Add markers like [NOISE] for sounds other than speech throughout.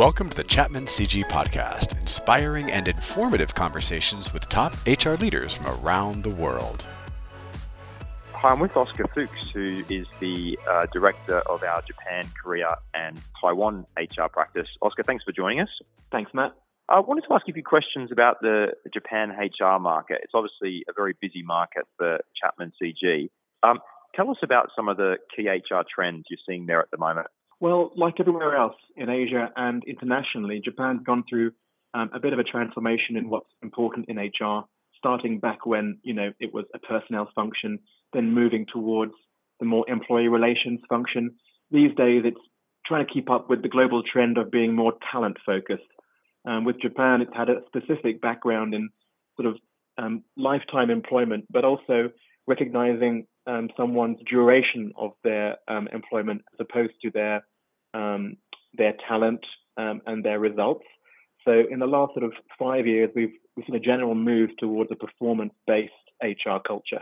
Welcome to the Chapman CG Podcast, inspiring and informative conversations with top HR leaders from around the world. Hi, I'm with Oscar Fuchs, who is the uh, director of our Japan, Korea, and Taiwan HR practice. Oscar, thanks for joining us. Thanks, Matt. I wanted to ask you a few questions about the Japan HR market. It's obviously a very busy market for Chapman CG. Um, tell us about some of the key HR trends you're seeing there at the moment. Well, like everywhere else in Asia and internationally, Japan's gone through um, a bit of a transformation in what's important in HR, starting back when you know it was a personnel function, then moving towards the more employee relations function. These days, it's trying to keep up with the global trend of being more talent focused. Um, with Japan, it's had a specific background in sort of um, lifetime employment, but also recognizing um, someone's duration of their um, employment as opposed to their um, their talent um, and their results. So in the last sort of five years, we've we've seen a general move towards a performance-based HR culture.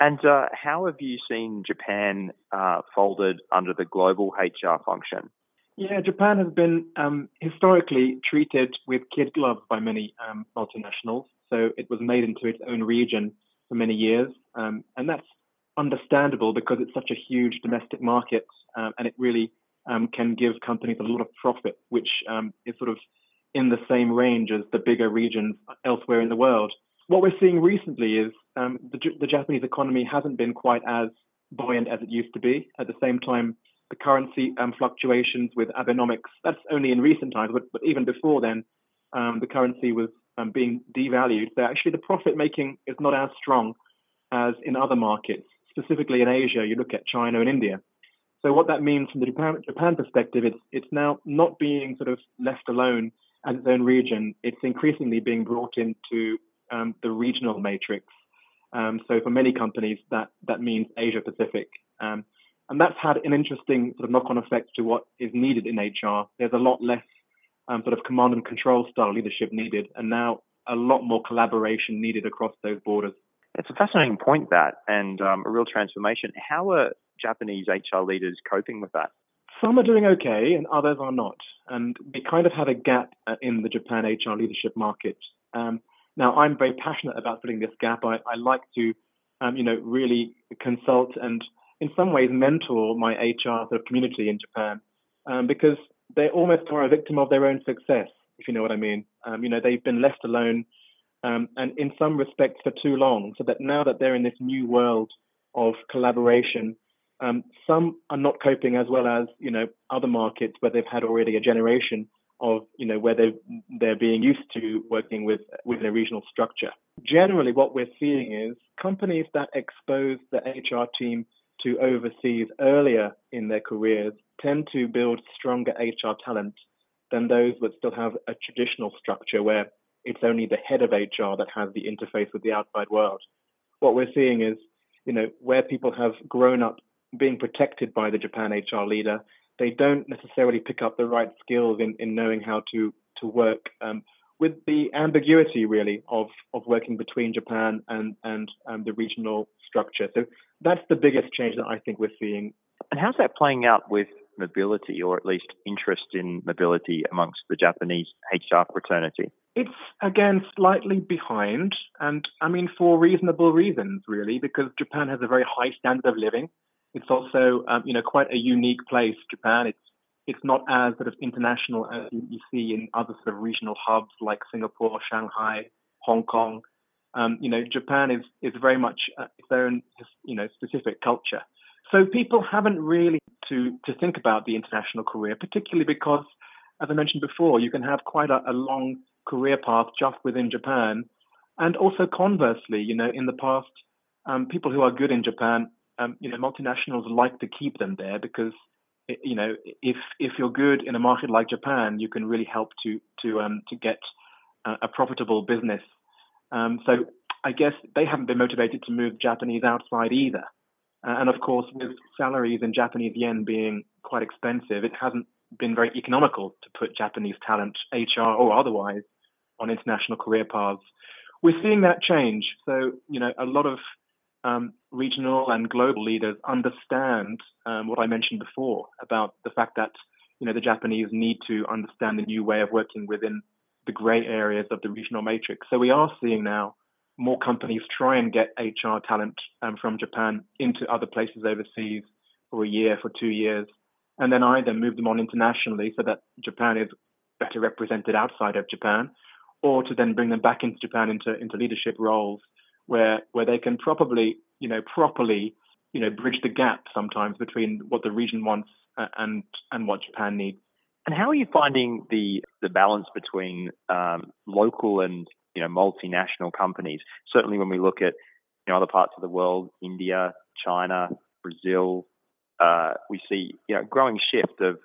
And uh, how have you seen Japan uh, folded under the global HR function? Yeah, Japan has been um, historically treated with kid gloves by many um, multinationals. So it was made into its own region for many years, um, and that's understandable because it's such a huge domestic market, uh, and it really um, can give companies a lot of profit, which um, is sort of in the same range as the bigger regions elsewhere in the world. What we're seeing recently is um, the, the, Japanese economy hasn't been quite as buoyant as it used to be. At the same time, the currency um, fluctuations with Abenomics, that's only in recent times, but, but even before then, um, the currency was um, being devalued. So actually, the profit making is not as strong as in other markets. Specifically in Asia, you look at China and India. So what that means from the Japan, Japan perspective, it's it's now not being sort of left alone as its own region. It's increasingly being brought into um, the regional matrix. Um, so for many companies, that that means Asia Pacific, um, and that's had an interesting sort of knock-on effect to what is needed in HR. There's a lot less um, sort of command and control style leadership needed, and now a lot more collaboration needed across those borders. It's a fascinating point that, and um, a real transformation. How are Japanese HR leaders coping with that? Some are doing okay, and others are not. And we kind of have a gap uh, in the Japan HR leadership market. Um, now, I'm very passionate about filling this gap. I, I like to, um, you know, really consult and, in some ways, mentor my HR sort of community in Japan um, because they almost are a victim of their own success, if you know what I mean. Um, you know, they've been left alone, um, and in some respects for too long. So that now that they're in this new world of collaboration um, some are not coping as well as you know other markets where they've had already a generation of you know where they they're being used to working with within a regional structure. Generally, what we're seeing is companies that expose the HR team to overseas earlier in their careers tend to build stronger HR talent than those that still have a traditional structure where it's only the head of HR that has the interface with the outside world. What we're seeing is, you know, where people have grown up being protected by the Japan HR leader, they don't necessarily pick up the right skills in, in knowing how to to work um, with the ambiguity really of of working between Japan and and um, the regional structure. So that's the biggest change that I think we're seeing. And how's that playing out with mobility, or at least interest in mobility amongst the Japanese HR fraternity? It's again slightly behind, and I mean for reasonable reasons, really, because Japan has a very high standard of living. It's also, um, you know, quite a unique place, Japan. It's it's not as sort of international as you, see in other sort of regional hubs like Singapore, Shanghai, Hong Kong. Um, you know, Japan is is very much uh, its own, you know, specific culture. So people haven't really to to think about the international career, particularly because, as I mentioned before, you can have quite a, a long career path just within Japan, and also conversely, you know, in the past, um, people who are good in Japan um, you know, multinationals like to keep them there because, you know, if if you're good in a market like Japan, you can really help to to um, to get uh, a profitable business. Um, so I guess they haven't been motivated to move Japanese outside either. Uh, and of course, with salaries in Japanese yen being quite expensive, it hasn't been very economical to put Japanese talent, HR or otherwise, on international career paths. We're seeing that change. So, you know, a lot of um, regional and global leaders understand um, what I mentioned before about the fact that you know, the Japanese need to understand the new way of working within the gray areas of the regional matrix. So we are seeing now more companies try and get HR talent um, from Japan into other places overseas for a year, for two years, and then either move them on internationally so that Japan is better represented outside of Japan, or to then bring them back into Japan into into leadership roles where where they can probably you know properly you know bridge the gap sometimes between what the region wants and and what Japan needs. And how are you finding the the balance between um, local and you know multinational companies? Certainly, when we look at you know other parts of the world, India, China, Brazil, uh, we see you know growing shift of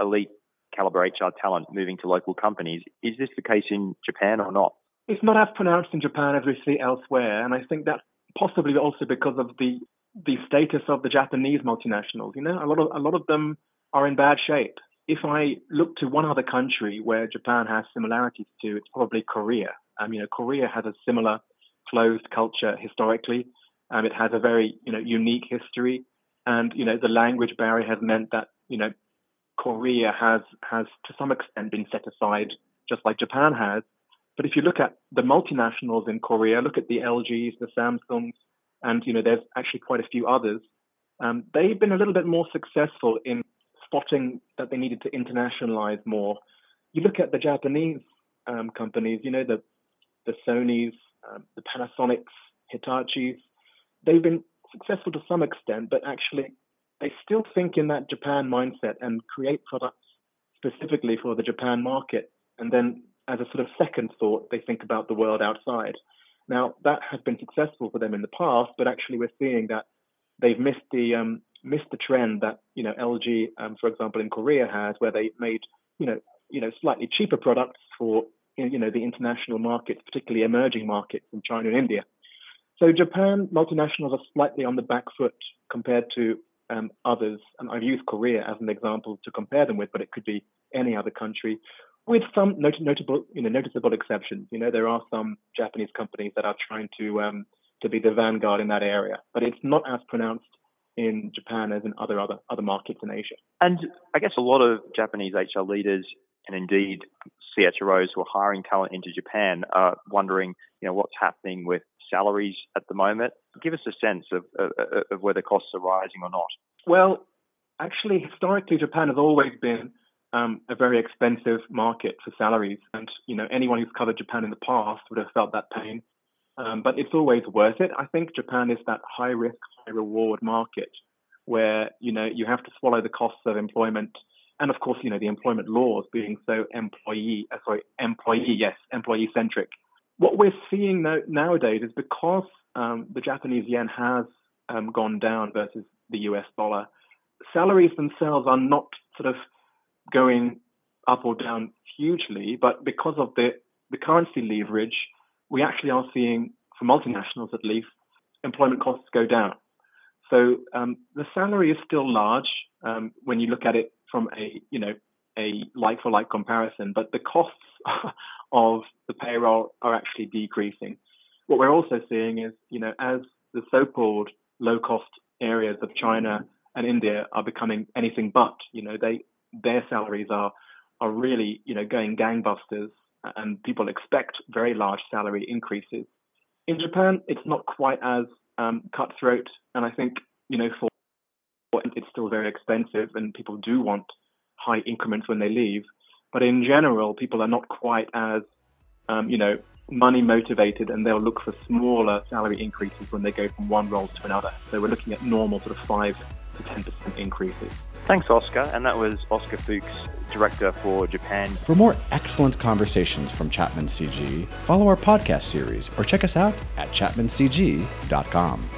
elite caliber HR talent moving to local companies. Is this the case in Japan or not? It's not as pronounced in Japan as we see elsewhere, and I think that's possibly also because of the the status of the Japanese multinationals. You know, a lot of a lot of them are in bad shape. If I look to one other country where Japan has similarities to, it's probably Korea. Um, you know, Korea has a similar closed culture historically. Um, it has a very you know unique history, and you know the language barrier has meant that you know Korea has has to some extent been set aside, just like Japan has. But if you look at the multinationals in Korea, look at the LGs, the Samsungs, and you know there's actually quite a few others. Um, they've been a little bit more successful in spotting that they needed to internationalize more. You look at the Japanese um, companies, you know the the Sony's, um, the Panasonics, Hitachi's. They've been successful to some extent, but actually they still think in that Japan mindset and create products specifically for the Japan market. And then, as a sort of second thought, they think about the world outside. Now, that has been successful for them in the past, but actually, we're seeing that they've missed the um, missed the trend that you know LG, um, for example, in Korea has, where they made you know you know slightly cheaper products for you know the international markets, particularly emerging markets in China and India. So Japan multinationals are slightly on the back foot compared to um, others, and I've used Korea as an example to compare them with, but it could be any other country, with some not- notable, you know, noticeable exceptions. You know, there are some Japanese companies that are trying to um, to be the vanguard in that area, but it's not as pronounced in Japan as in other other other markets in Asia. And I guess a lot of Japanese HR leaders and indeed CHROs who are hiring talent into Japan are wondering, you know, what's happening with salaries at the moment. Give us a sense of, of, of whether costs are rising or not. Well, actually, historically, Japan has always been um, a very expensive market for salaries, and you know anyone who's covered Japan in the past would have felt that pain. Um, but it's always worth it. I think Japan is that high risk, high reward market where you know you have to swallow the costs of employment, and of course you know the employment laws being so employee, uh, sorry, employee, yes, employee centric what we're seeing now, nowadays is because um, the Japanese yen has um, gone down versus the US dollar, salaries themselves are not sort of going up or down hugely, but because of the, the currency leverage, we actually are seeing, for multinationals at least, employment costs go down. So um, the salary is still large um, when you look at it from a you know a like for like comparison, but the costs [LAUGHS] of the payroll are actually decreasing. What we're also seeing is, you know, as the so-called low-cost areas of China and India are becoming anything but, you know, they their salaries are are really, you know, going gangbusters, and people expect very large salary increases. In Japan, it's not quite as um, cutthroat, and I think, you know, for it's still very expensive, and people do want high increments when they leave. But in general, people are not quite as, um, you know, money motivated and they'll look for smaller salary increases when they go from one role to another. So we're looking at normal sort of 5 to 10% increases. Thanks, Oscar. And that was Oscar Fuchs, Director for Japan. For more excellent conversations from Chapman CG, follow our podcast series or check us out at chapmancg.com.